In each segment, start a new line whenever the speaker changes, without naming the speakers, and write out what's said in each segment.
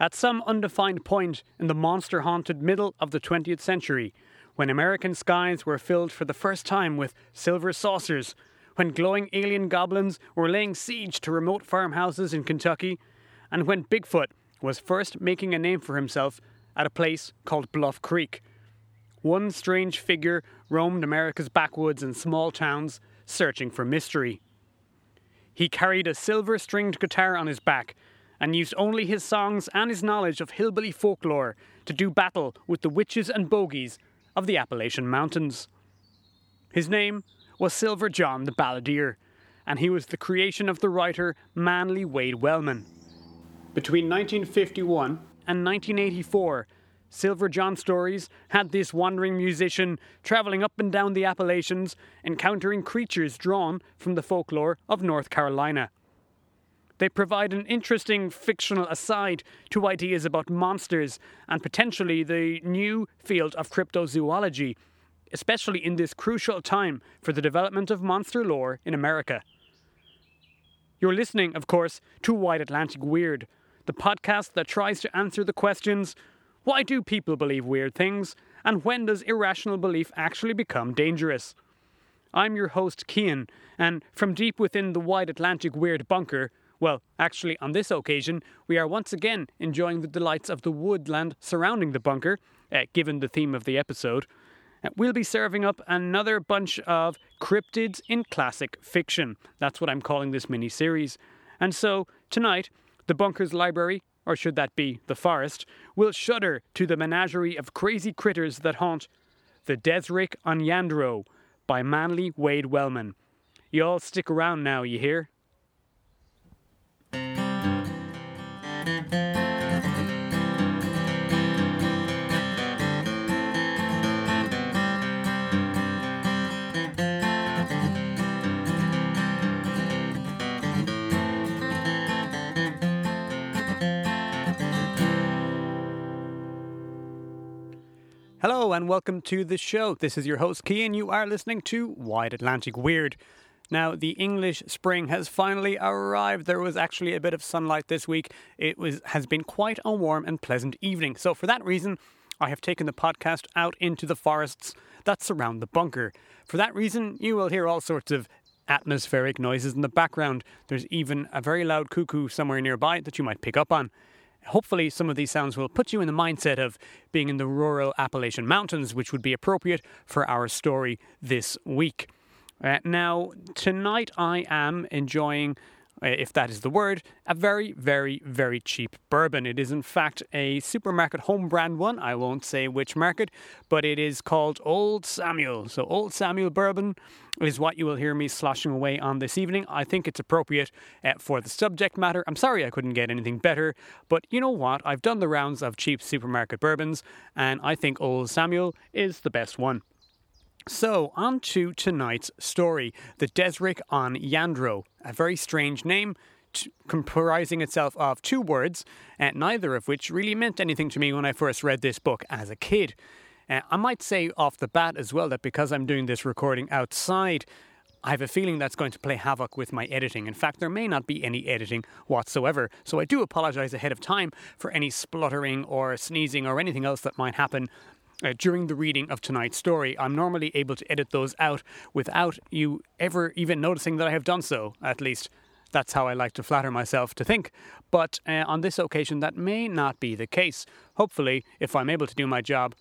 At some undefined point in the monster haunted middle of the 20th century, when American skies were filled for the first time with silver saucers, when glowing alien goblins were laying siege to remote farmhouses in Kentucky, and when Bigfoot was first making a name for himself at a place called Bluff Creek. One strange figure roamed America's backwoods and small towns, searching for mystery. He carried a silver stringed guitar on his back and used only his songs and his knowledge of hillbilly folklore to do battle with the witches and bogies of the Appalachian Mountains. His name was Silver John the Balladeer, and he was the creation of the writer Manly Wade Wellman. Between 1951 and 1984, Silver John stories had this wandering musician traveling up and down the Appalachians, encountering creatures drawn from the folklore of North Carolina. They provide an interesting fictional aside to ideas about monsters and potentially the new field of cryptozoology, especially in this crucial time for the development of monster lore in America. You're listening, of course, to Wide Atlantic Weird, the podcast that tries to answer the questions why do people believe weird things, and when does irrational belief actually become dangerous? I'm your host, Cian, and from deep within the wide Atlantic Weird bunker, well, actually, on this occasion, we are once again enjoying the delights of the woodland surrounding the bunker, uh, given the theme of the episode. Uh, we'll be serving up another bunch of cryptids in classic fiction. That's what I'm calling this mini series. And so, tonight, the bunker's library, or should that be the forest, will shudder to the menagerie of crazy critters that haunt the Desrick on Yandro by Manly Wade Wellman. You all stick around now, you hear? Hello and welcome to the show. This is your host Cian. You are listening to Wide Atlantic Weird. Now, the English spring has finally arrived. There was actually a bit of sunlight this week. It was has been quite a warm and pleasant evening. So, for that reason, I have taken the podcast out into the forests that surround the bunker. For that reason, you will hear all sorts of atmospheric noises in the background. There's even a very loud cuckoo somewhere nearby that you might pick up on. Hopefully, some of these sounds will put you in the mindset of being in the rural Appalachian Mountains, which would be appropriate for our story this week. Uh, now, tonight I am enjoying, if that is the word, a very, very, very cheap bourbon. It is, in fact, a supermarket home brand one. I won't say which market, but it is called Old Samuel. So, Old Samuel bourbon is what you will hear me sloshing away on this evening. I think it's appropriate uh, for the subject matter. I'm sorry I couldn't get anything better, but you know what? I've done the rounds of cheap supermarket bourbons, and I think Old Samuel is the best one. So, on to tonight's story The Desrick on Yandro, a very strange name. T- comprising itself of two words, uh, neither of which really meant anything to me when I first read this book as a kid. Uh, I might say off the bat as well that because I'm doing this recording outside, I have a feeling that's going to play havoc with my editing. In fact, there may not be any editing whatsoever, so I do apologize ahead of time for any spluttering or sneezing or anything else that might happen uh, during the reading of tonight's story. I'm normally able to edit those out without you ever even noticing that I have done so, at least. That's how I like to flatter myself to think. But uh, on this occasion, that may not be the case. Hopefully, if I'm able to do my job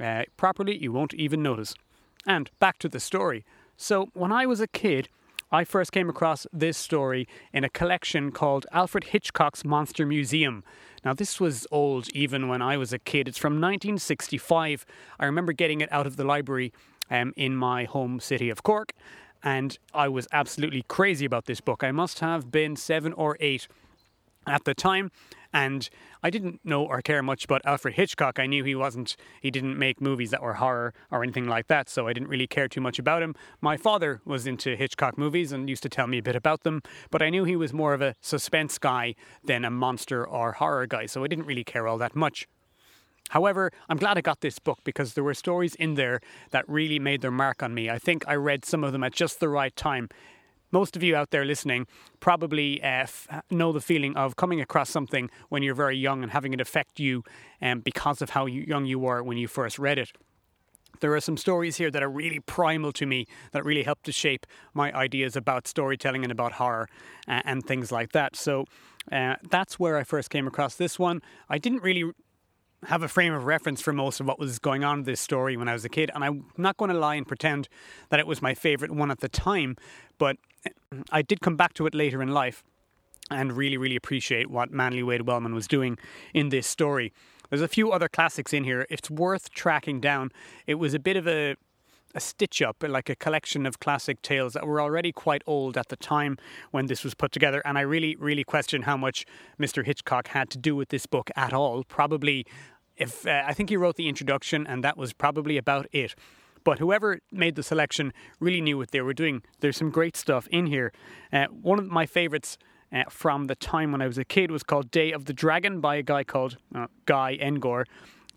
uh, properly, you won't even notice. And back to the story. So, when I was a kid, I first came across this story in a collection called Alfred Hitchcock's Monster Museum. Now, this was old even when I was a kid. It's from 1965. I remember getting it out of the library um, in my home city of Cork, and I was absolutely crazy about this book. I must have been seven or eight at the time and I didn't know or care much about Alfred Hitchcock. I knew he wasn't, he didn't make movies that were horror or anything like that, so I didn't really care too much about him. My father was into Hitchcock movies and used to tell me a bit about them, but I knew he was more of a suspense guy than a monster or horror guy, so I didn't really care all that much. However, I'm glad I got this book because there were stories in there that really made their mark on me. I think I read some of them at just the right time most of you out there listening probably uh, f- know the feeling of coming across something when you're very young and having it affect you um, because of how young you were when you first read it. There are some stories here that are really primal to me that really helped to shape my ideas about storytelling and about horror uh, and things like that. So uh, that's where I first came across this one. I didn't really have a frame of reference for most of what was going on in this story when I was a kid, and I'm not going to lie and pretend that it was my favourite one at the time, but I did come back to it later in life and really, really appreciate what Manly Wade Wellman was doing in this story. There's a few other classics in here. It's worth tracking down. It was a bit of a a stitch up, like a collection of classic tales that were already quite old at the time when this was put together. And I really, really question how much Mr. Hitchcock had to do with this book at all. Probably, if uh, I think he wrote the introduction, and that was probably about it. But whoever made the selection really knew what they were doing. There's some great stuff in here. Uh, one of my favorites uh, from the time when I was a kid was called Day of the Dragon by a guy called uh, Guy Endore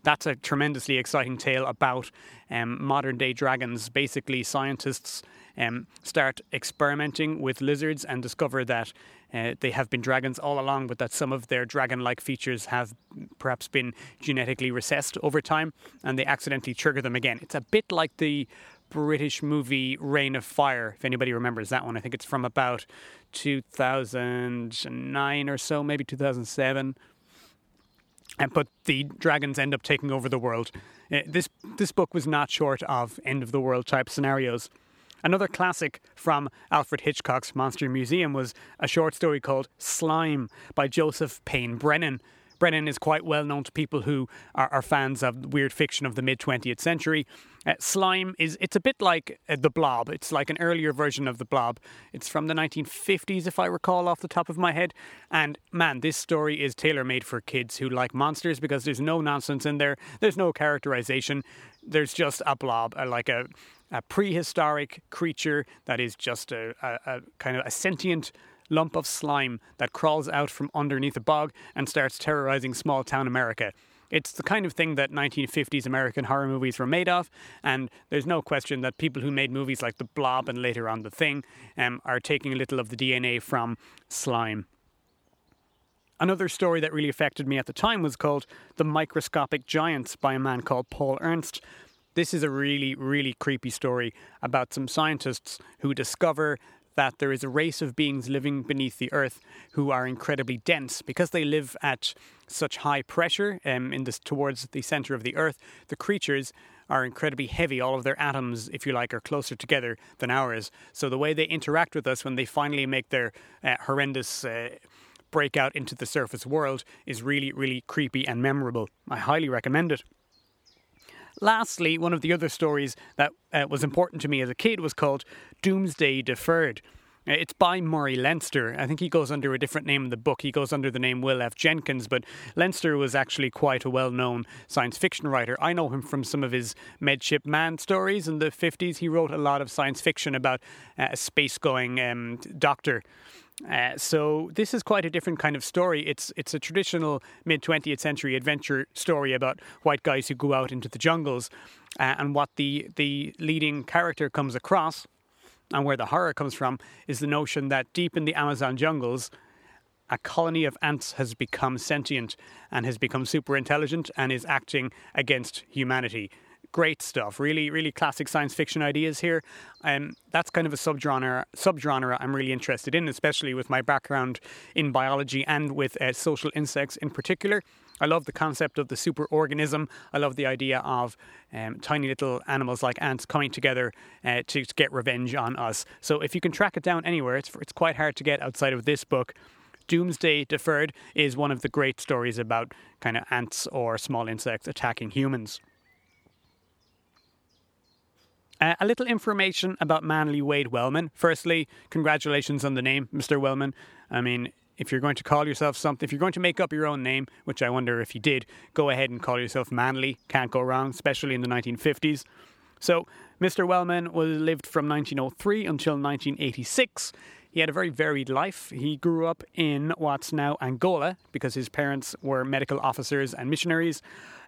that's a tremendously exciting tale about um, modern day dragons. Basically, scientists um, start experimenting with lizards and discover that uh, they have been dragons all along, but that some of their dragon like features have perhaps been genetically recessed over time and they accidentally trigger them again. It's a bit like the British movie Reign of Fire, if anybody remembers that one. I think it's from about 2009 or so, maybe 2007 and but the dragons end up taking over the world. Uh, this this book was not short of end of the world type scenarios. Another classic from Alfred Hitchcock's Monster Museum was a short story called Slime by Joseph Payne Brennan. Brennan is quite well known to people who are, are fans of weird fiction of the mid 20th century. Uh, Slime is it's a bit like uh, the Blob. It's like an earlier version of the Blob. It's from the 1950s, if I recall off the top of my head. And man, this story is tailor made for kids who like monsters because there's no nonsense in there. There's no characterization. There's just a blob, uh, like a a prehistoric creature that is just a, a, a kind of a sentient lump of slime that crawls out from underneath a bog and starts terrorizing small town America. It's the kind of thing that 1950s American horror movies were made of, and there's no question that people who made movies like The Blob and later on The Thing um, are taking a little of the DNA from slime. Another story that really affected me at the time was called The Microscopic Giants by a man called Paul Ernst. This is a really, really creepy story about some scientists who discover that there is a race of beings living beneath the earth who are incredibly dense because they live at such high pressure um, in this towards the center of the earth. The creatures are incredibly heavy. All of their atoms, if you like, are closer together than ours. So the way they interact with us when they finally make their uh, horrendous uh, breakout into the surface world is really, really creepy and memorable. I highly recommend it. Lastly, one of the other stories that uh, was important to me as a kid was called Doomsday Deferred. Uh, it's by Murray Leinster. I think he goes under a different name in the book. He goes under the name Will F. Jenkins, but Leinster was actually quite a well known science fiction writer. I know him from some of his Medship Man stories in the 50s. He wrote a lot of science fiction about uh, a space going um, doctor. Uh, so this is quite a different kind of story. It's it's a traditional mid 20th century adventure story about white guys who go out into the jungles, uh, and what the the leading character comes across, and where the horror comes from, is the notion that deep in the Amazon jungles, a colony of ants has become sentient and has become super intelligent and is acting against humanity great stuff. Really, really classic science fiction ideas here. Um, that's kind of a subgenre, subgenre I'm really interested in, especially with my background in biology and with uh, social insects in particular. I love the concept of the superorganism. I love the idea of um, tiny little animals like ants coming together uh, to, to, get revenge on us. So if you can track it down anywhere, it's, it's quite hard to get outside of this book. Doomsday Deferred is one of the great stories about kind of ants or small insects attacking humans. Uh, a little information about Manly Wade Wellman. Firstly, congratulations on the name, Mr. Wellman. I mean, if you're going to call yourself something, if you're going to make up your own name, which I wonder if you did, go ahead and call yourself Manly. Can't go wrong, especially in the 1950s. So, Mr. Wellman was lived from 1903 until 1986. He had a very varied life. He grew up in what's now Angola because his parents were medical officers and missionaries,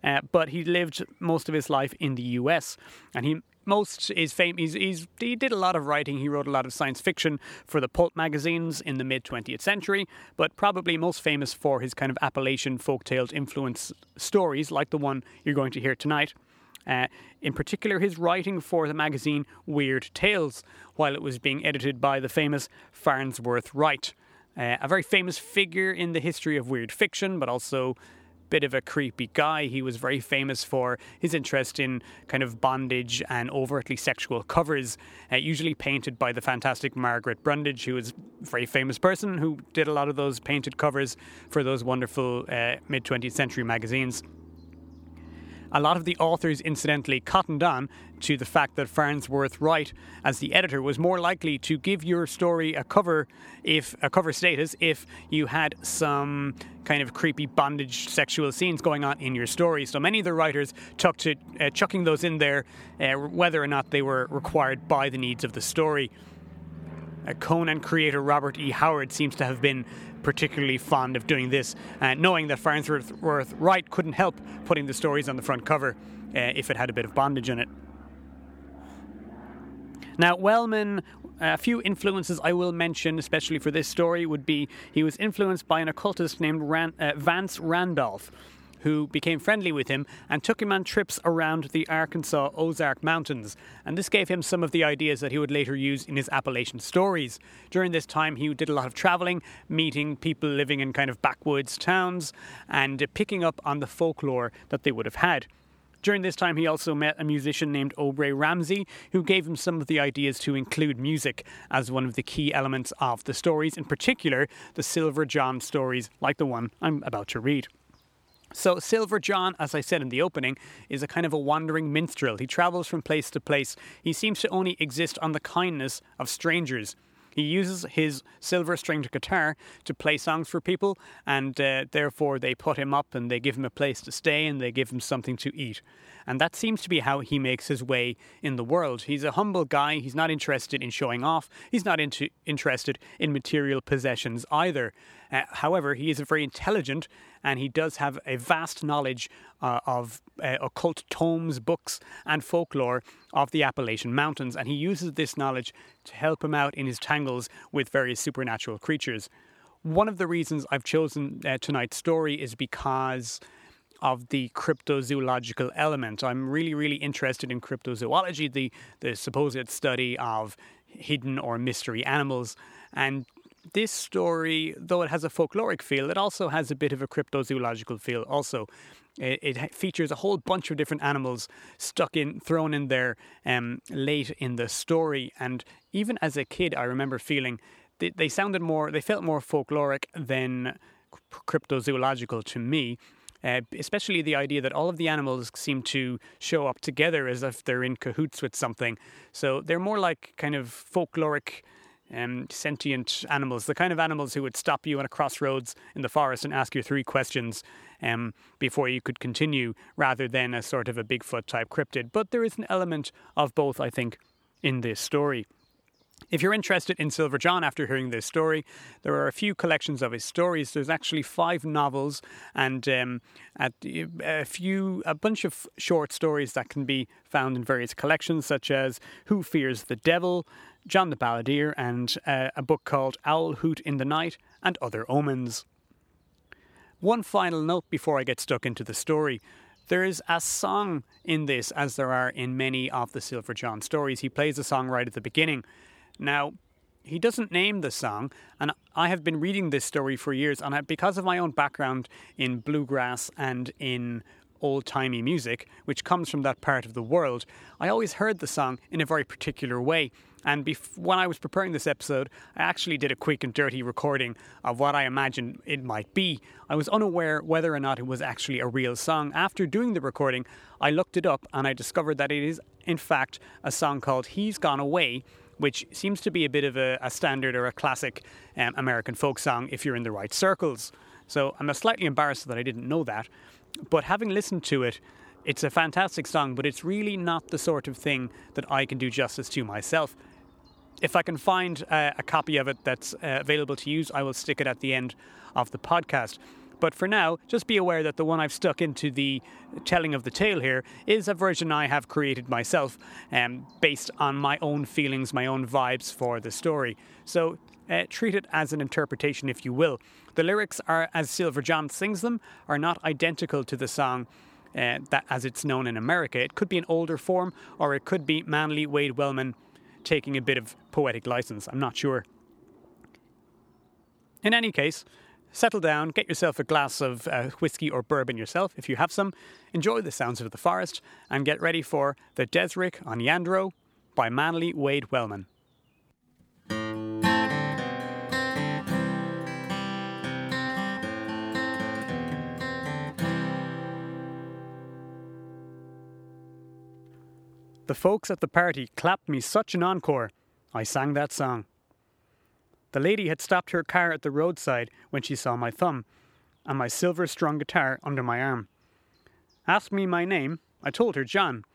uh, but he lived most of his life in the US. And he most is fame. He's, he's, he did a lot of writing. He wrote a lot of science fiction for the pulp magazines in the mid 20th century, but probably most famous for his kind of Appalachian folktales influence stories, like the one you're going to hear tonight. Uh, in particular, his writing for the magazine Weird Tales, while it was being edited by the famous Farnsworth Wright, uh, a very famous figure in the history of weird fiction, but also bit of a creepy guy. He was very famous for his interest in kind of bondage and overtly sexual covers, uh, usually painted by the fantastic Margaret Brundage, who was a very famous person who did a lot of those painted covers for those wonderful uh, mid 20th century magazines. A lot of the authors, incidentally, cottoned on to the fact that Farnsworth Wright, as the editor, was more likely to give your story a cover if a cover status if you had some kind of creepy bondage sexual scenes going on in your story. So many of the writers took to uh, chucking those in there, uh, whether or not they were required by the needs of the story. Uh, Conan creator Robert E. Howard seems to have been particularly fond of doing this, uh, knowing that Farnsworth Wright couldn't help putting the stories on the front cover uh, if it had a bit of bondage in it. Now, Wellman, a few influences I will mention, especially for this story, would be he was influenced by an occultist named Ran- uh, Vance Randolph who became friendly with him and took him on trips around the Arkansas Ozark Mountains. And this gave him some of the ideas that he would later use in his Appalachian stories. During this time, he did a lot of traveling, meeting people living in kind of backwoods towns, and picking up on the folklore that they would have had. During this time, he also met a musician named Obray Ramsey, who gave him some of the ideas to include music as one of the key elements of the stories, in particular, the Silver John stories, like the one I'm about to read. So, Silver John, as I said in the opening, is a kind of a wandering minstrel. He travels from place to place. He seems to only exist on the kindness of strangers. He uses his silver stringed guitar to play songs for people, and uh, therefore they put him up and they give him a place to stay and they give him something to eat. And that seems to be how he makes his way in the world. He's a humble guy. He's not interested in showing off. He's not into, interested in material possessions either. Uh, however, he is very intelligent and he does have a vast knowledge uh, of uh, occult tomes, books, and folklore of the Appalachian Mountains. And he uses this knowledge to help him out in his tangles with various supernatural creatures. One of the reasons I've chosen uh, tonight's story is because of the cryptozoological element. I'm really, really interested in cryptozoology, the, the supposed study of hidden or mystery animals. And this story, though it has a folkloric feel, it also has a bit of a cryptozoological feel. Also, it, it features a whole bunch of different animals stuck in, thrown in there um, late in the story. And even as a kid, I remember feeling they, they sounded more, they felt more folkloric than cryptozoological to me. Uh, especially the idea that all of the animals seem to show up together as if they're in cahoots with something. So they're more like kind of folkloric. Um, sentient animals, the kind of animals who would stop you at a crossroads in the forest and ask you three questions um, before you could continue, rather than a sort of a Bigfoot type cryptid. But there is an element of both, I think, in this story. If you're interested in Silver John after hearing this story, there are a few collections of his stories. There's actually five novels and um, a few, a bunch of short stories that can be found in various collections, such as Who Fears the Devil, John the Balladeer, and uh, a book called Owl Hoot in the Night and Other Omens. One final note before I get stuck into the story. There is a song in this, as there are in many of the Silver John stories. He plays a song right at the beginning. Now, he doesn't name the song, and I have been reading this story for years, and because of my own background in bluegrass and in old timey music, which comes from that part of the world, I always heard the song in a very particular way. And bef- when I was preparing this episode, I actually did a quick and dirty recording of what I imagined it might be. I was unaware whether or not it was actually a real song. After doing the recording, I looked it up and I discovered that it is, in fact, a song called He's Gone Away which seems to be a bit of a, a standard or a classic um, American folk song if you're in the right circles. So I'm slightly embarrassed that I didn't know that. But having listened to it, it's a fantastic song, but it's really not the sort of thing that I can do justice to myself. If I can find uh, a copy of it that's uh, available to use, I will stick it at the end of the podcast. But for now, just be aware that the one I've stuck into the telling of the tale here is a version I have created myself, um, based on my own feelings, my own vibes for the story. So uh, treat it as an interpretation, if you will. The lyrics are, as Silver John sings them, are not identical to the song. Uh, that as it's known in America, it could be an older form, or it could be Manly Wade Wellman taking a bit of poetic license. I'm not sure. In any case, settle down, get yourself a glass of uh, whiskey or bourbon yourself if you have some, enjoy the sounds of the forest, and get ready for The Desrick on Yandro by Manly Wade Wellman. The folks at the party clapped me such an encore, I sang that song. The lady had stopped her car at the roadside when she saw my thumb and my silver strung guitar under my arm. Asked me my name, I told her John.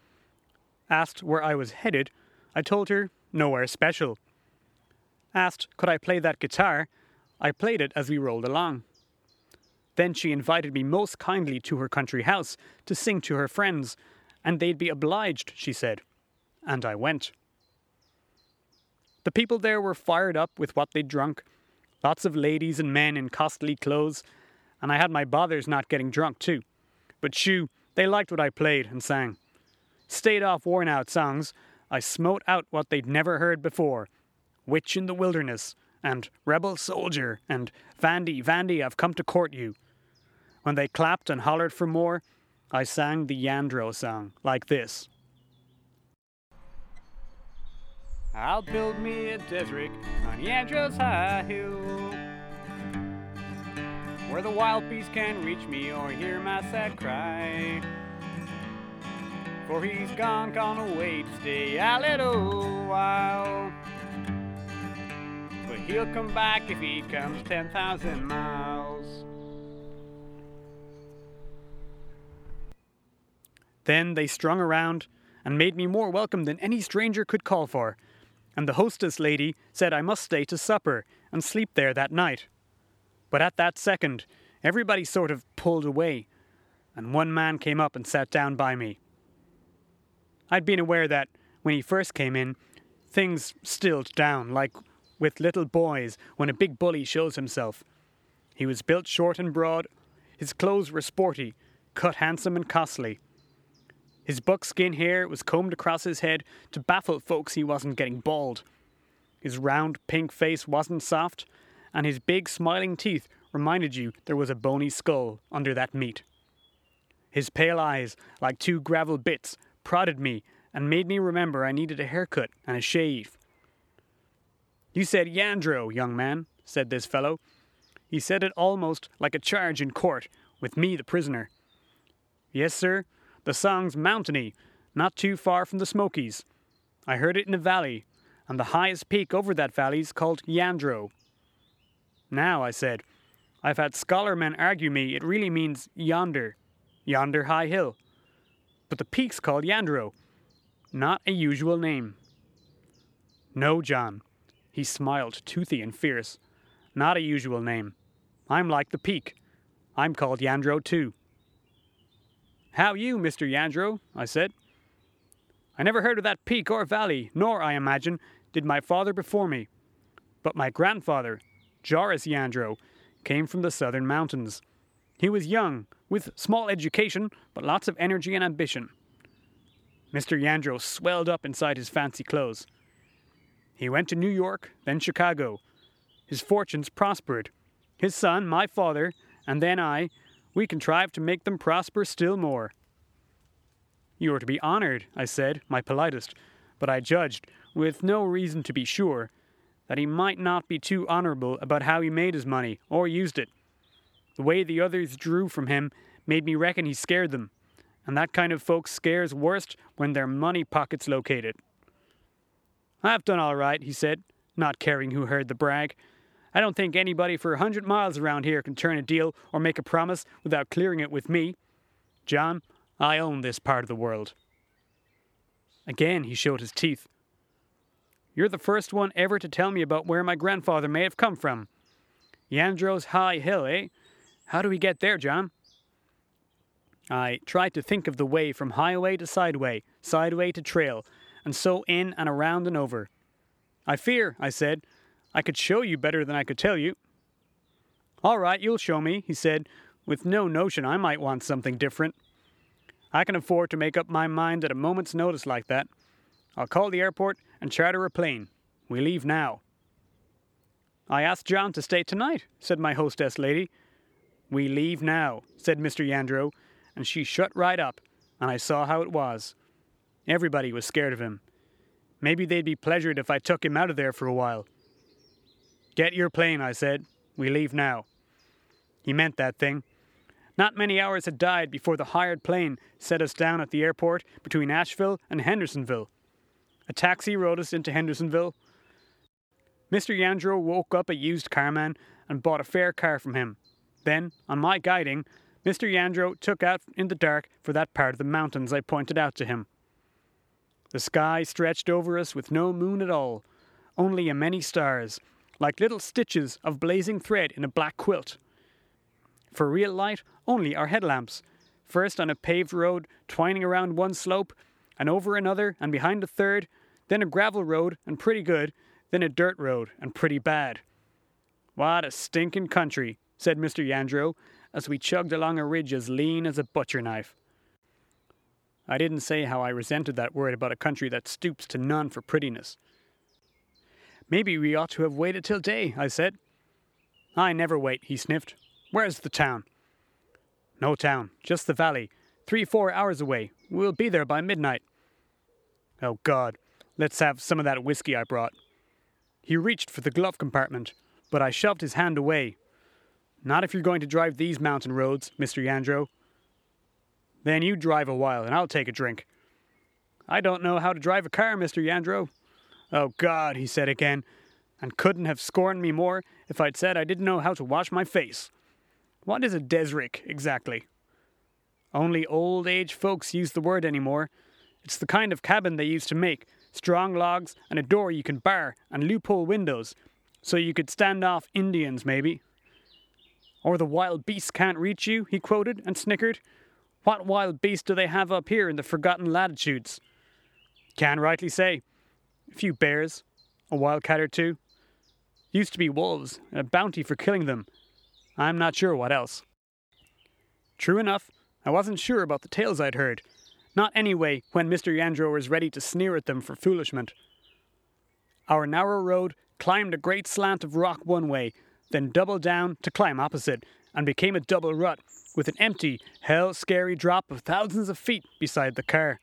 Asked where I was headed, I told her nowhere special. Asked could I play that guitar, I played it as we rolled along. Then she invited me most kindly to her country house to sing to her friends, and they'd be obliged, she said. And I went. The people there were fired up with what they'd drunk. Lots of ladies and men in costly clothes, and I had my bothers not getting drunk too. But shoo, they liked what I played and sang. Stayed off worn out songs, I smote out what they'd never heard before Witch in the Wilderness, and Rebel Soldier, and Vandy, Vandy, I've come to court you. When they clapped and hollered for more, I sang the Yandro song, like this. I'll build me a desrick on Yandro's high hill, where the wild beast can reach me or hear my sad cry. For he's gone, gone away to stay a little while. But he'll come back if he comes 10,000 miles. Then they strung around and made me more welcome than any stranger could call for and the hostess lady said I must stay to supper and sleep there that night. But at that second, everybody sort of pulled away, and one man came up and sat down by me. I'd been aware that, when he first came in, things stilled down, like with little boys when a big bully shows himself. He was built short and broad, his clothes were sporty, cut handsome and costly. His buckskin hair was combed across his head to baffle folks he wasn't getting bald. His round pink face wasn't soft, and his big smiling teeth reminded you there was a bony skull under that meat. His pale eyes, like two gravel bits, prodded me and made me remember I needed a haircut and a shave. You said Yandro, young man, said this fellow. He said it almost like a charge in court, with me the prisoner. Yes, sir, the song's mountainy, not too far from the Smokies. I heard it in a valley, and the highest peak over that valley's called Yandro. Now, I said, I've had scholar men argue me it really means yonder, yonder high hill. But the peak's called Yandro, not a usual name. No, John. He smiled, toothy and fierce. Not a usual name. I'm like the peak. I'm called Yandro too. How you, Mr. Yandro? I said. I never heard of that peak or valley, nor, I imagine, did my father before me. But my grandfather, Joris Yandro, came from the southern mountains. He was young, with small education, but lots of energy and ambition. Mr. Yandro swelled up inside his fancy clothes. He went to New York, then Chicago. His fortunes prospered. His son, my father, and then I we contrived to make them prosper still more. You are to be honored, I said, my politest, but I judged, with no reason to be sure, that he might not be too honorable about how he made his money or used it. The way the others drew from him made me reckon he scared them, and that kind of folk scares worst when their money pocket's located. I've done all right, he said, not caring who heard the brag. I don't think anybody for a hundred miles around here can turn a deal or make a promise without clearing it with me. John, I own this part of the world. Again, he showed his teeth. You're the first one ever to tell me about where my grandfather may have come from. Yandro's High Hill, eh? How do we get there, John? I tried to think of the way from highway to sideway, sideway to trail, and so in and around and over. I fear, I said, I could show you better than I could tell you. All right, you'll show me, he said, with no notion I might want something different. I can afford to make up my mind at a moment's notice like that. I'll call the airport and charter a plane. We leave now. I asked John to stay tonight, said my hostess lady. We leave now, said Mr. Yandro, and she shut right up, and I saw how it was. Everybody was scared of him. Maybe they'd be pleasured if I took him out of there for a while. Get your plane, I said. We leave now. He meant that thing. Not many hours had died before the hired plane set us down at the airport between Asheville and Hendersonville. A taxi rode us into Hendersonville. Mr. Yandro woke up a used carman and bought a fare car from him. Then, on my guiding, Mr. Yandro took out in the dark for that part of the mountains I pointed out to him. The sky stretched over us with no moon at all, only a many stars, like little stitches of blazing thread in a black quilt. For real light, only our headlamps, first on a paved road twining around one slope, and over another, and behind a third, then a gravel road, and pretty good, then a dirt road, and pretty bad. What a stinking country, said Mr. Yandro, as we chugged along a ridge as lean as a butcher knife. I didn't say how I resented that word about a country that stoops to none for prettiness. Maybe we ought to have waited till day, I said. I never wait, he sniffed. Where's the town? No town, just the valley. Three, four hours away. We'll be there by midnight. Oh, God, let's have some of that whiskey I brought. He reached for the glove compartment, but I shoved his hand away. Not if you're going to drive these mountain roads, Mr. Yandro. Then you drive a while, and I'll take a drink. I don't know how to drive a car, Mr. Yandro. Oh, God, he said again, and couldn't have scorned me more if I'd said I didn't know how to wash my face. What is a desrick, exactly? Only old age folks use the word anymore. It's the kind of cabin they used to make strong logs and a door you can bar and loophole windows, so you could stand off Indians, maybe. Or the wild beasts can't reach you, he quoted and snickered. What wild beast do they have up here in the forgotten latitudes? Can rightly say. A few bears, a wildcat or two. Used to be wolves, and a bounty for killing them. I'm not sure what else. True enough, I wasn't sure about the tales I'd heard. Not anyway when Mr. Yandro was ready to sneer at them for foolishment. Our narrow road climbed a great slant of rock one way, then doubled down to climb opposite, and became a double rut with an empty, hell scary drop of thousands of feet beside the car.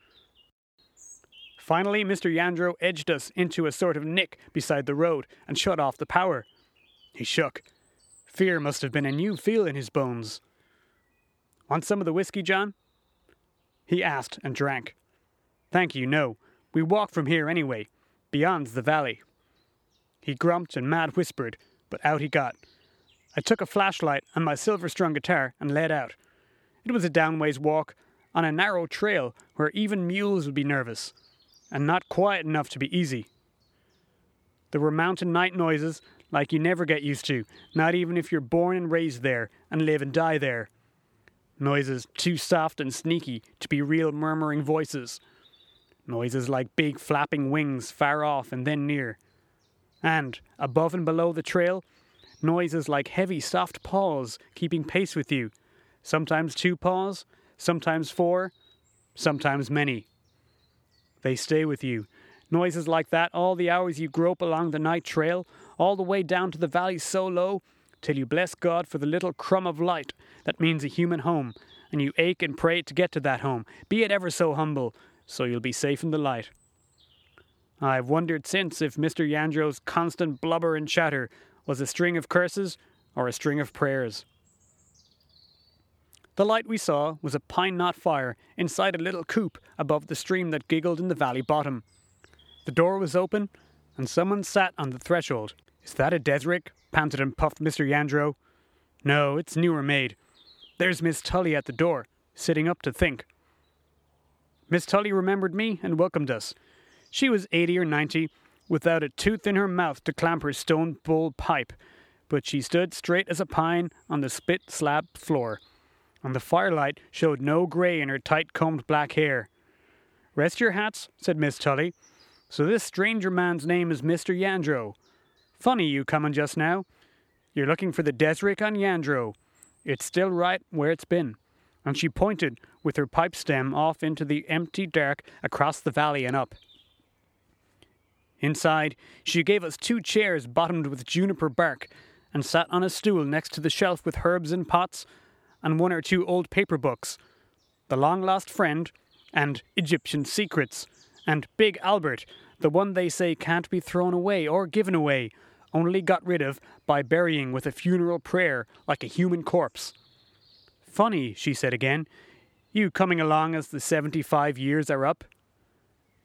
Finally, Mr. Yandro edged us into a sort of nick beside the road and shut off the power. He shook. Fear must have been a new feel in his bones. Want some of the whiskey, John? He asked and drank. Thank you, no. We walk from here anyway. beyond the valley. He grumped and mad whispered, but out he got. I took a flashlight and my silver strung guitar and led out. It was a downways walk on a narrow trail where even mules would be nervous, and not quiet enough to be easy. There were mountain night noises like you never get used to, not even if you're born and raised there and live and die there. Noises too soft and sneaky to be real murmuring voices. Noises like big flapping wings far off and then near. And, above and below the trail, noises like heavy, soft paws keeping pace with you. Sometimes two paws, sometimes four, sometimes many. They stay with you. Noises like that all the hours you grope along the night trail, all the way down to the valley so low, till you bless God for the little crumb of light that means a human home, and you ache and pray to get to that home, be it ever so humble, so you'll be safe in the light. I've wondered since if Mr. Yandro's constant blubber and chatter was a string of curses or a string of prayers. The light we saw was a pine knot fire inside a little coop above the stream that giggled in the valley bottom. The door was open, and someone sat on the threshold. Is that a Desrick? panted and puffed Mr. Yandro. No, it's newer made. There's Miss Tully at the door, sitting up to think. Miss Tully remembered me and welcomed us. She was eighty or ninety, without a tooth in her mouth to clamp her stone bowl pipe, but she stood straight as a pine on the split slab floor, and the firelight showed no grey in her tight combed black hair. Rest your hats, said Miss Tully. So this stranger man's name is Mr. Yandro. Funny you coming just now. You're looking for the Desrick on Yandro. It's still right where it's been. And she pointed with her pipe stem off into the empty dark across the valley and up. Inside, she gave us two chairs bottomed with juniper bark and sat on a stool next to the shelf with herbs in pots and one or two old paper books The Long Lost Friend and Egyptian Secrets and Big Albert, the one they say can't be thrown away or given away, only got rid of by burying with a funeral prayer like a human corpse. Funny, she said again, you coming along as the seventy five years are up?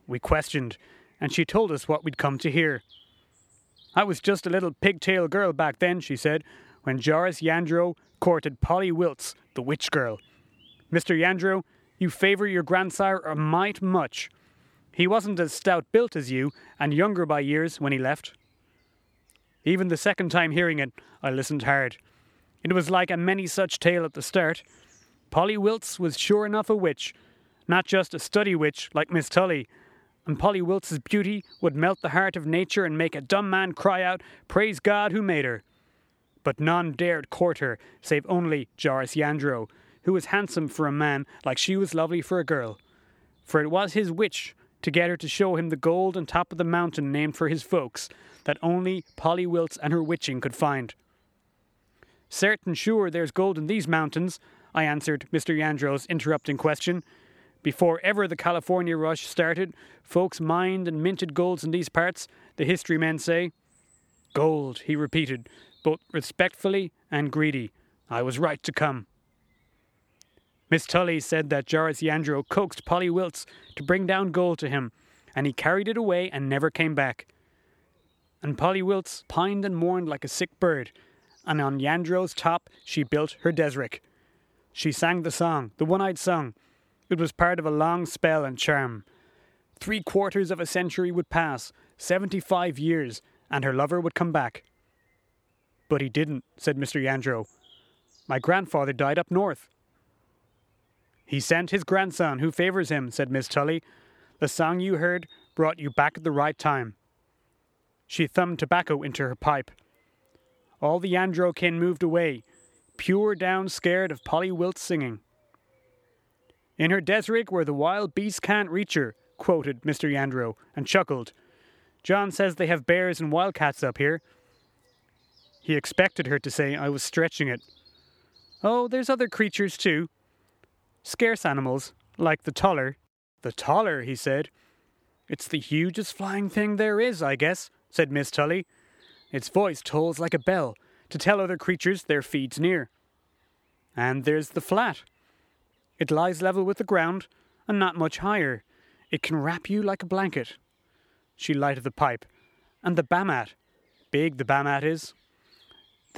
We questioned, and she told us what we'd come to hear. I was just a little pigtail girl back then, she said, when Joris Yandro courted Polly Wilts, the witch girl. Mr. Yandro, you favour your grandsire a mite much. He wasn't as stout built as you, and younger by years when he left. Even the second time hearing it, I listened hard. It was like a many such tale at the start. Polly Wilts was sure enough a witch, not just a study witch like Miss Tully, and Polly Wilts's beauty would melt the heart of nature and make a dumb man cry out, Praise God who made her. But none dared court her, save only Joris Yandro, who was handsome for a man like she was lovely for a girl. For it was his witch to get her to show him the gold on top of the mountain named for his folks, that only Polly Wilts and her witching could find. Certain sure there's gold in these mountains, I answered Mr. Yandro's interrupting question. Before ever the California rush started, folks mined and minted golds in these parts, the history men say. Gold, he repeated, both respectfully and greedy. I was right to come. Miss Tully said that Joris Yandro coaxed Polly Wilts to bring down gold to him, and he carried it away and never came back. And Polly Wilts pined and mourned like a sick bird, and on Yandro's top she built her Desrick. She sang the song, the one eyed song, it was part of a long spell and charm. Three quarters of a century would pass, seventy five years, and her lover would come back. But he didn't, said Mr. Yandro. My grandfather died up north. He sent his grandson, who favours him, said Miss Tully. The song you heard brought you back at the right time. She thumbed tobacco into her pipe. All the Yandro kin moved away, pure down scared of Polly Wilt's singing. In her Desrick where the wild beasts can't reach her, quoted Mr. Yandro, and chuckled. John says they have bears and wildcats up here. He expected her to say I was stretching it. Oh, there's other creatures too. Scarce animals, like the toller. The toller, he said. It's the hugest flying thing there is, I guess, said Miss Tully. Its voice tolls like a bell to tell other creatures their feed's near. And there's the flat. It lies level with the ground and not much higher. It can wrap you like a blanket. She lighted the pipe. And the Bammat. Big the Bammat is.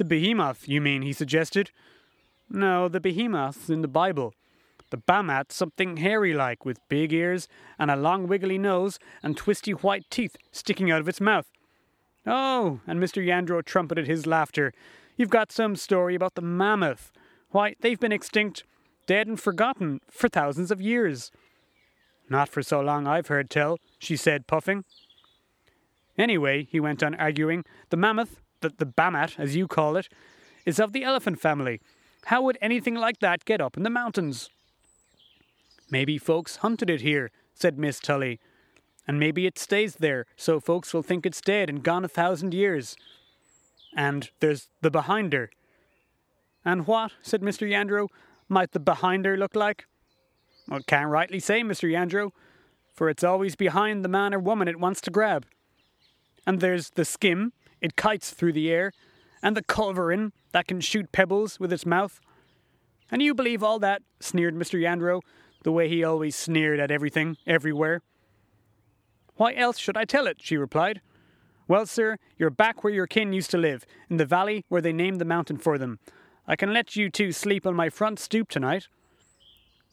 The behemoth, you mean, he suggested. No, the behemoth's in the Bible. The Bammat, something hairy like, with big ears and a long wiggly nose and twisty white teeth sticking out of its mouth. Oh, and Mr. Yandro trumpeted his laughter. You've got some story about the mammoth. Why, they've been extinct dead and forgotten for thousands of years. Not for so long I've heard tell, she said, puffing. Anyway, he went on arguing, the mammoth, the, the Bammat, as you call it, is of the elephant family. How would anything like that get up in the mountains? Maybe folks hunted it here, said Miss Tully. And maybe it stays there, so folks will think it's dead and gone a thousand years. And there's the behinder. And what? said Mr. Yandro might the behinder look like? Well, can't rightly say, Mr. Yandro, for it's always behind the man or woman it wants to grab. And there's the skim, it kites through the air, and the culverin that can shoot pebbles with its mouth. And you believe all that? sneered Mr. Yandro, the way he always sneered at everything, everywhere. Why else should I tell it? she replied. Well, sir, you're back where your kin used to live, in the valley where they named the mountain for them. I can let you two sleep on my front stoop tonight.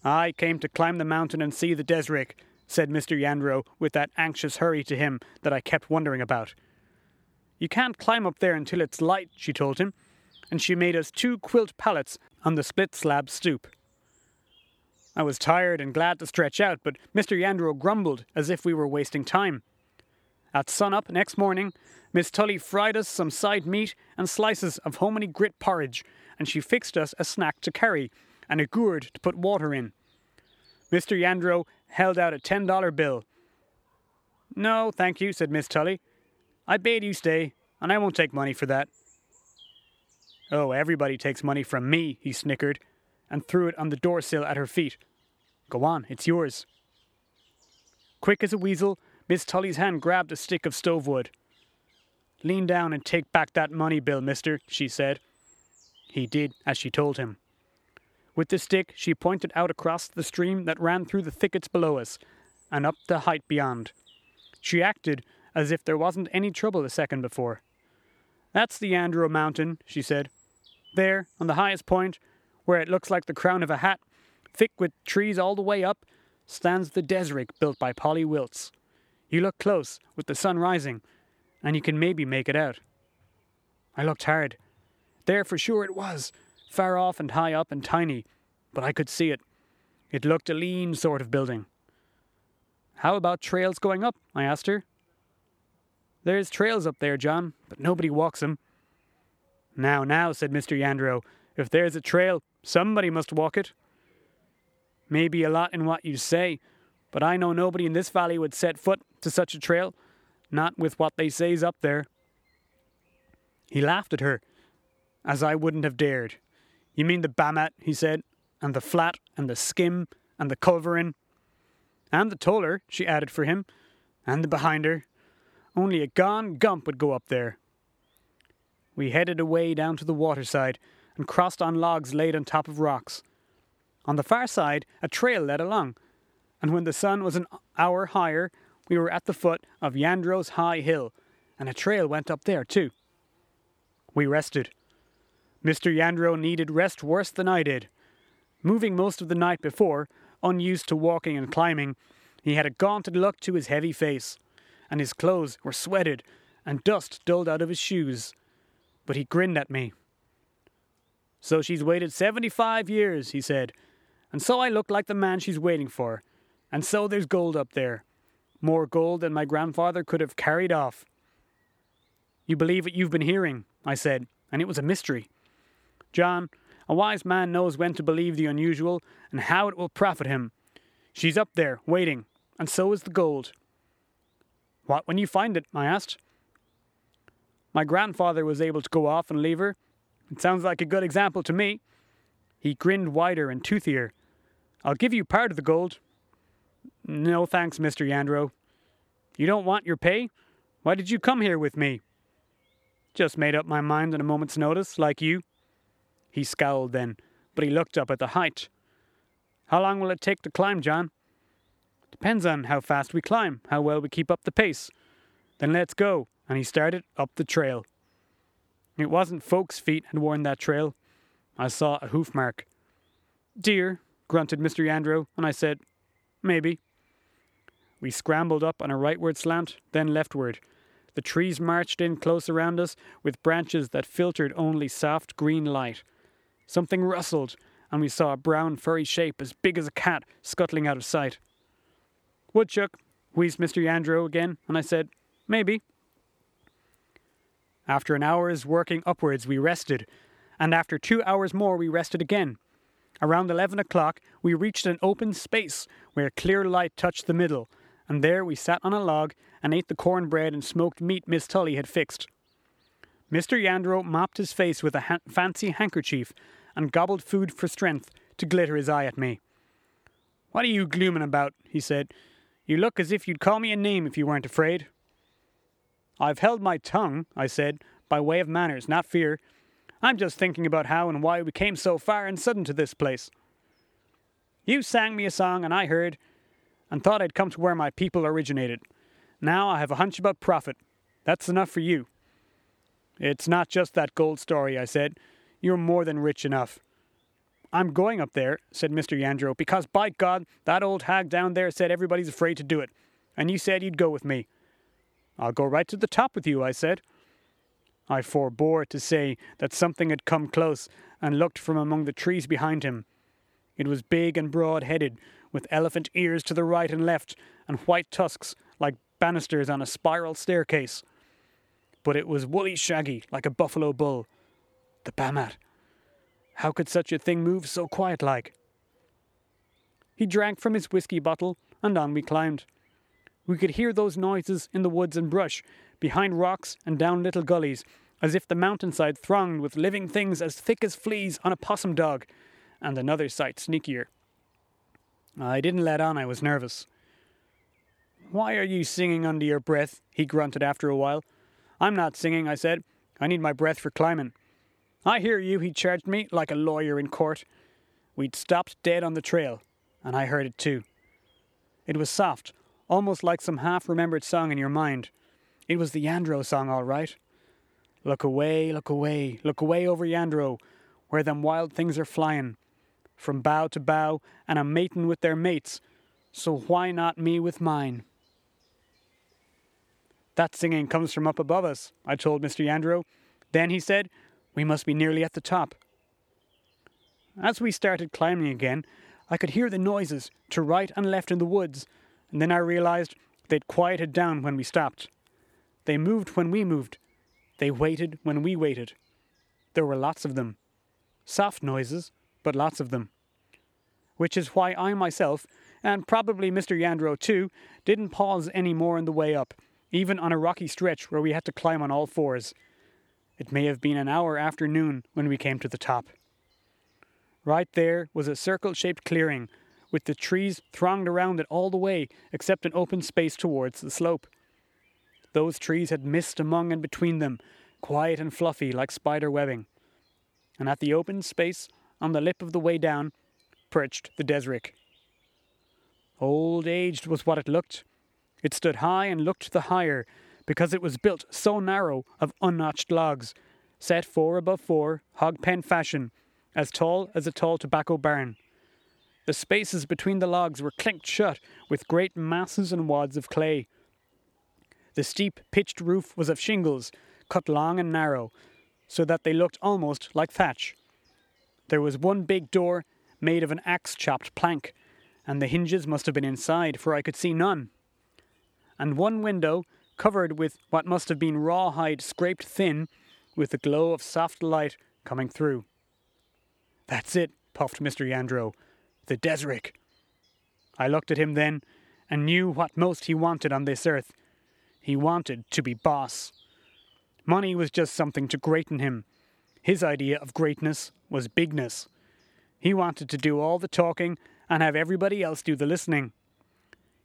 I came to climb the mountain and see the Desrick, said Mr. Yandro with that anxious hurry to him that I kept wondering about. You can't climb up there until it's light, she told him, and she made us two quilt pallets on the split slab stoop. I was tired and glad to stretch out, but Mr. Yandro grumbled as if we were wasting time. At sunup next morning, Miss Tully fried us some side meat and slices of hominy grit porridge, and she fixed us a snack to carry and a gourd to put water in. Mr. Yandro held out a ten dollar bill. No, thank you, said Miss Tully. I bade you stay, and I won't take money for that. Oh, everybody takes money from me, he snickered, and threw it on the door sill at her feet. Go on, it's yours. Quick as a weasel, Miss Tully's hand grabbed a stick of stove wood. Lean down and take back that money bill, mister, she said. He did as she told him. With the stick, she pointed out across the stream that ran through the thickets below us and up the height beyond. She acted as if there wasn't any trouble a second before. That's the Yandro Mountain, she said. There, on the highest point, where it looks like the crown of a hat, thick with trees all the way up, stands the Desrick built by Polly Wiltse. You look close, with the sun rising, and you can maybe make it out. I looked hard. There for sure it was, far off and high up and tiny, but I could see it. It looked a lean sort of building. How about trails going up? I asked her. There's trails up there, John, but nobody walks 'em. Now, now, said Mr. Yandro, if there's a trail, somebody must walk it. Maybe a lot in what you say, but I know nobody in this valley would set foot to such a trail, not with what they say's up there. He laughed at her, as I wouldn't have dared. You mean the Bammat, he said, and the flat, and the skim, and the culverin. And the toller, she added for him, and the behinder. Only a gone gump would go up there. We headed away down to the waterside and crossed on logs laid on top of rocks. On the far side, a trail led along, and when the sun was an hour higher, we were at the foot of Yandro's high hill, and a trail went up there too. We rested. Mr. Yandro needed rest worse than I did. Moving most of the night before, unused to walking and climbing, he had a gaunted look to his heavy face, and his clothes were sweated and dust dulled out of his shoes. But he grinned at me. So she's waited seventy five years, he said, and so I look like the man she's waiting for. And so there's gold up there. More gold than my grandfather could have carried off. You believe what you've been hearing, I said, and it was a mystery. John, a wise man knows when to believe the unusual and how it will profit him. She's up there, waiting, and so is the gold. What when you find it? I asked. My grandfather was able to go off and leave her. It sounds like a good example to me. He grinned wider and toothier. I'll give you part of the gold. No thanks, Mr. Yandro. You don't want your pay? Why did you come here with me? Just made up my mind on a moment's notice, like you. He scowled then, but he looked up at the height. How long will it take to climb, John? Depends on how fast we climb, how well we keep up the pace. Then let's go. And he started up the trail. It wasn't folks' feet had worn that trail. I saw a hoof mark. Deer, grunted Mr. Yandro, and I said, Maybe. We scrambled up on a rightward slant, then leftward. The trees marched in close around us with branches that filtered only soft green light. Something rustled, and we saw a brown furry shape as big as a cat scuttling out of sight. Woodchuck, wheezed Mr. Yandro again, and I said, Maybe. After an hour's working upwards, we rested, and after two hours more, we rested again. Around eleven o'clock, we reached an open space where clear light touched the middle, and there we sat on a log and ate the cornbread and smoked meat Miss Tully had fixed. Mr. Yandro mopped his face with a ha- fancy handkerchief and gobbled food for strength to glitter his eye at me. What are you glooming about? he said. You look as if you'd call me a name if you weren't afraid. I've held my tongue, I said, by way of manners, not fear. I'm just thinking about how and why we came so far and sudden to this place. You sang me a song, and I heard, and thought I'd come to where my people originated. Now I have a hunch about profit. That's enough for you. It's not just that gold story, I said. You're more than rich enough. I'm going up there, said Mr. Yandro, because by God, that old hag down there said everybody's afraid to do it, and you said you'd go with me. I'll go right to the top with you, I said. I forbore to say that something had come close and looked from among the trees behind him. It was big and broad headed, with elephant ears to the right and left, and white tusks like banisters on a spiral staircase. But it was woolly shaggy, like a buffalo bull. The Bammat. How could such a thing move so quiet like? He drank from his whisky bottle, and on we climbed. We could hear those noises in the woods and brush, behind rocks and down little gullies, as if the mountainside thronged with living things as thick as fleas on a possum dog, and another sight sneakier. I didn't let on I was nervous. Why are you singing under your breath? he grunted after a while. I'm not singing, I said. I need my breath for climbing. I hear you, he charged me, like a lawyer in court. We'd stopped dead on the trail, and I heard it too. It was soft, almost like some half remembered song in your mind. It was the Yandro song, all right. Look away, look away, look away over Yandro, where them wild things are flying, from bough to bough, and a matin' with their mates, so why not me with mine? That singing comes from up above us, I told Mr. Yandro. Then he said, We must be nearly at the top. As we started climbing again, I could hear the noises to right and left in the woods, and then I realized they'd quieted down when we stopped. They moved when we moved. They waited when we waited. There were lots of them. Soft noises, but lots of them. Which is why I myself, and probably Mr. Yandro too, didn't pause any more on the way up, even on a rocky stretch where we had to climb on all fours. It may have been an hour after noon when we came to the top. Right there was a circle shaped clearing, with the trees thronged around it all the way, except an open space towards the slope. Those trees had mist among and between them, quiet and fluffy like spider webbing. And at the open space, on the lip of the way down, perched the Desrick. Old aged was what it looked. It stood high and looked the higher, because it was built so narrow of unnotched logs, set four above four, hog pen fashion, as tall as a tall tobacco barn. The spaces between the logs were clinked shut with great masses and wads of clay. The steep, pitched roof was of shingles, cut long and narrow, so that they looked almost like thatch. There was one big door made of an axe chopped plank, and the hinges must have been inside, for I could see none. And one window, covered with what must have been rawhide scraped thin, with the glow of soft light coming through. That's it, puffed Mr. Yandro. The Desrick. I looked at him then, and knew what most he wanted on this earth. He wanted to be boss. Money was just something to greaten him. His idea of greatness was bigness. He wanted to do all the talking and have everybody else do the listening.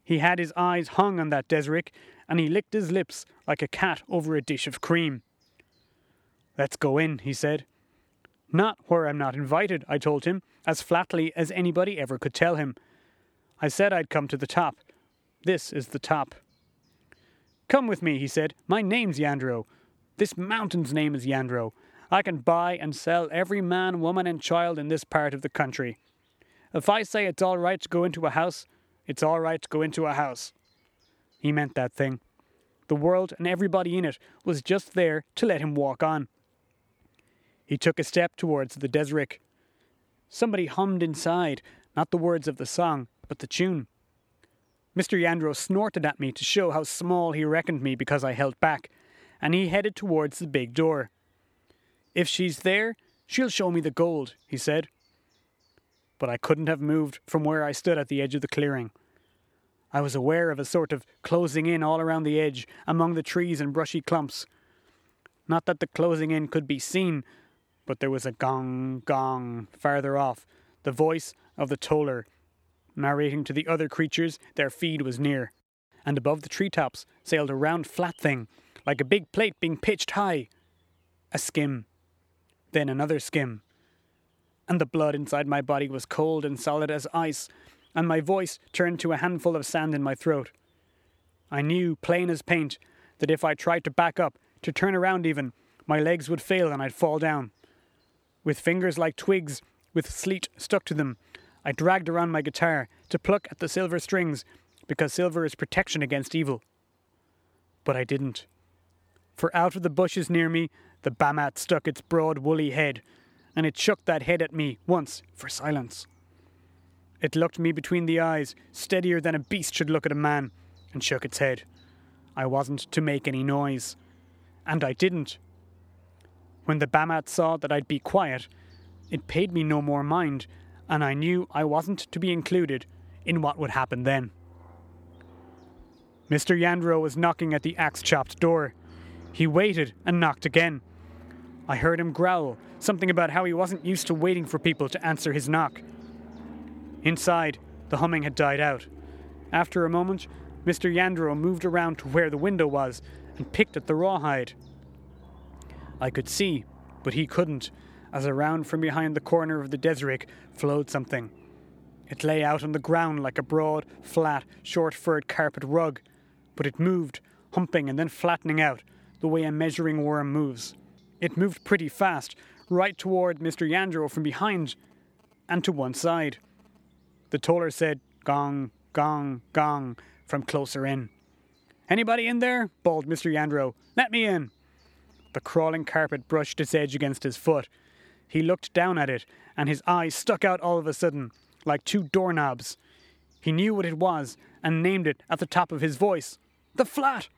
He had his eyes hung on that Desrick, and he licked his lips like a cat over a dish of cream. Let's go in, he said. Not where I'm not invited, I told him, as flatly as anybody ever could tell him. I said I'd come to the top. This is the top. Come with me, he said. My name's Yandro. This mountain's name is Yandro. I can buy and sell every man, woman, and child in this part of the country. If I say it's all right to go into a house, it's all right to go into a house. He meant that thing. The world and everybody in it was just there to let him walk on. He took a step towards the Desrick. Somebody hummed inside, not the words of the song, but the tune. Mr. Yandro snorted at me to show how small he reckoned me because I held back, and he headed towards the big door. If she's there, she'll show me the gold, he said. But I couldn't have moved from where I stood at the edge of the clearing. I was aware of a sort of closing in all around the edge, among the trees and brushy clumps. Not that the closing in could be seen, but there was a gong, gong farther off, the voice of the toller, narrating to the other creatures their feed was near. And above the tree tops sailed a round flat thing, like a big plate being pitched high. A skim. Then another skim. And the blood inside my body was cold and solid as ice, and my voice turned to a handful of sand in my throat. I knew, plain as paint, that if I tried to back up, to turn around even, my legs would fail and I'd fall down. With fingers like twigs, with sleet stuck to them, I dragged around my guitar to pluck at the silver strings, because silver is protection against evil. But I didn't. For out of the bushes near me, The Bammat stuck its broad woolly head, and it shook that head at me once for silence. It looked me between the eyes, steadier than a beast should look at a man, and shook its head. I wasn't to make any noise. And I didn't. When the Bammat saw that I'd be quiet, it paid me no more mind, and I knew I wasn't to be included in what would happen then. Mr. Yandro was knocking at the axe chopped door. He waited and knocked again. I heard him growl, something about how he wasn't used to waiting for people to answer his knock. Inside, the humming had died out. After a moment, Mr. Yandro moved around to where the window was and picked at the rawhide. I could see, but he couldn't, as around from behind the corner of the Desrick flowed something. It lay out on the ground like a broad, flat, short furred carpet rug, but it moved, humping and then flattening out, the way a measuring worm moves. It moved pretty fast, right toward Mr. Yandro from behind, and to one side. The toller said, Gong, gong, gong, from closer in. Anybody in there? bawled Mr. Yandro. Let me in. The crawling carpet brushed its edge against his foot. He looked down at it, and his eyes stuck out all of a sudden, like two doorknobs. He knew what it was, and named it at the top of his voice. The flat!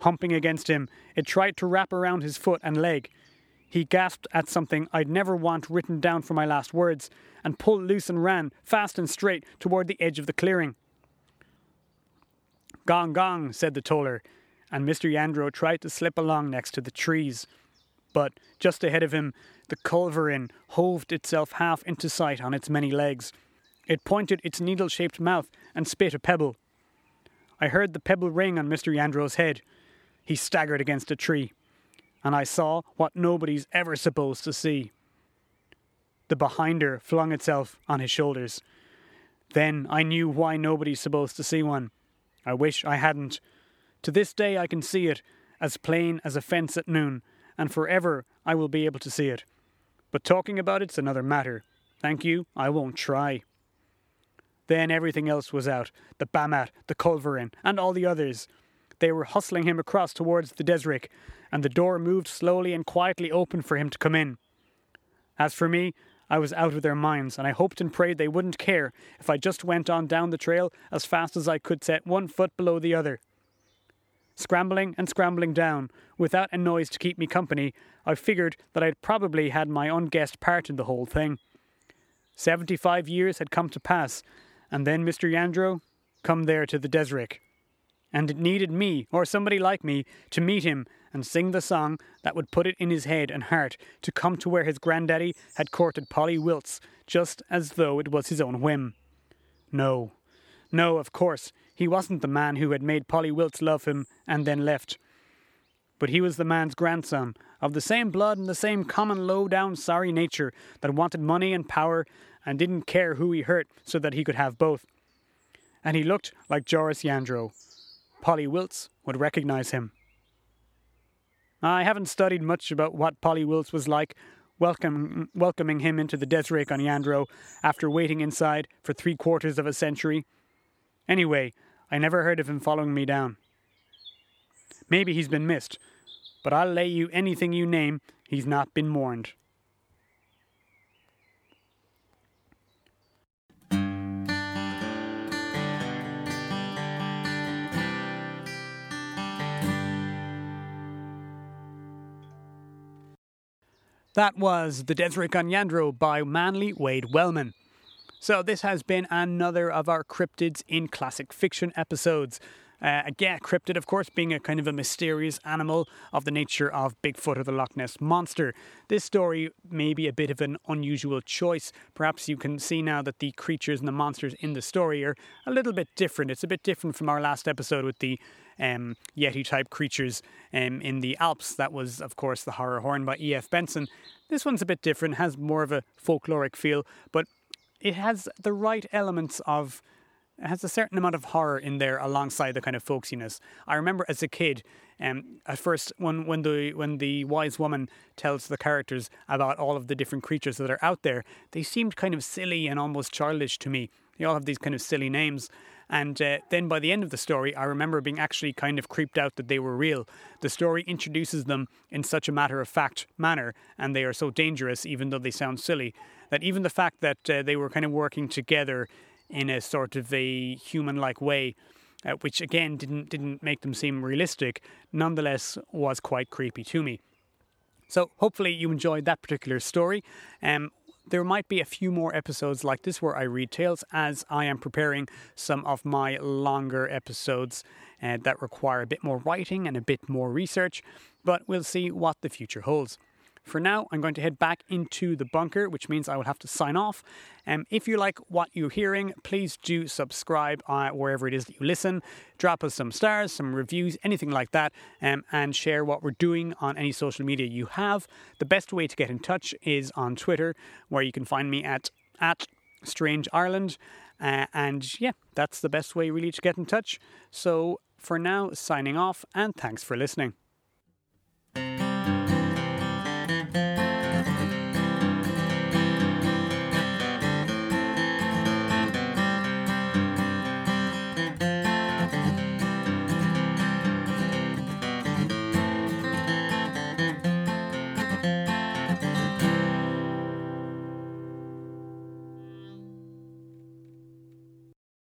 Humping against him, it tried to wrap around his foot and leg. He gasped at something I'd never want written down for my last words, and pulled loose and ran, fast and straight, toward the edge of the clearing. Gong gong, said the toller, and Mr. Yandro tried to slip along next to the trees. But just ahead of him, the culverin hoved itself half into sight on its many legs. It pointed its needle shaped mouth and spit a pebble. I heard the pebble ring on Mr. Yandro's head. He staggered against a tree, and I saw what nobody's ever supposed to see. The behinder flung itself on his shoulders. Then I knew why nobody's supposed to see one. I wish I hadn't. To this day I can see it, as plain as a fence at noon, and forever I will be able to see it. But talking about it's another matter. Thank you, I won't try. Then everything else was out the Bammat, the Culverin, and all the others. They were hustling him across towards the Desrick, and the door moved slowly and quietly open for him to come in. As for me, I was out of their minds, and I hoped and prayed they wouldn't care if I just went on down the trail as fast as I could set one foot below the other. Scrambling and scrambling down, without a noise to keep me company, I figured that I'd probably had my unguessed part in the whole thing. Seventy five years had come to pass, and then Mr. Yandro come there to the Desrick. And it needed me, or somebody like me, to meet him and sing the song that would put it in his head and heart to come to where his granddaddy had courted Polly Wiltse, just as though it was his own whim. No, no, of course, he wasn't the man who had made Polly Wiltse love him and then left. But he was the man's grandson, of the same blood and the same common low down sorry nature that wanted money and power and didn't care who he hurt so that he could have both. And he looked like Joris Yandro. Polly Wiltse would recognize him. I haven't studied much about what Polly Wiltse was like, welcome, welcoming him into the Desrick on Yandro, after waiting inside for three quarters of a century. Anyway, I never heard of him following me down. Maybe he's been missed, but I'll lay you anything you name, he's not been mourned. That was The Desrick on Yandro by Manly Wade Wellman. So, this has been another of our cryptids in classic fiction episodes. Uh, again, cryptid, of course, being a kind of a mysterious animal of the nature of Bigfoot or the Loch Ness Monster. This story may be a bit of an unusual choice. Perhaps you can see now that the creatures and the monsters in the story are a little bit different. It's a bit different from our last episode with the um, Yeti type creatures um, in the Alps. That was, of course, the horror horn by E.F. Benson. This one's a bit different, has more of a folkloric feel, but it has the right elements of it has a certain amount of horror in there alongside the kind of folksiness. I remember as a kid, um, at first when when the when the wise woman tells the characters about all of the different creatures that are out there, they seemed kind of silly and almost childish to me. They all have these kind of silly names, And uh, then by the end of the story, I remember being actually kind of creeped out that they were real. The story introduces them in such a matter of fact manner, and they are so dangerous, even though they sound silly, that even the fact that uh, they were kind of working together in a sort of a human like way. Uh, which again didn't didn't make them seem realistic, nonetheless was quite creepy to me. So hopefully you enjoyed that particular story. Um, there might be a few more episodes like this where I read tales as I am preparing some of my longer episodes uh, that require a bit more writing and a bit more research, but we'll see what the future holds. For now, I'm going to head back into the bunker, which means I will have to sign off. Um, if you like what you're hearing, please do subscribe uh, wherever it is that you listen. Drop us some stars, some reviews, anything like that, um, and share what we're doing on any social media you have. The best way to get in touch is on Twitter, where you can find me at at Strange Ireland. Uh, and yeah, that's the best way really to get in touch. So for now, signing off, and thanks for listening.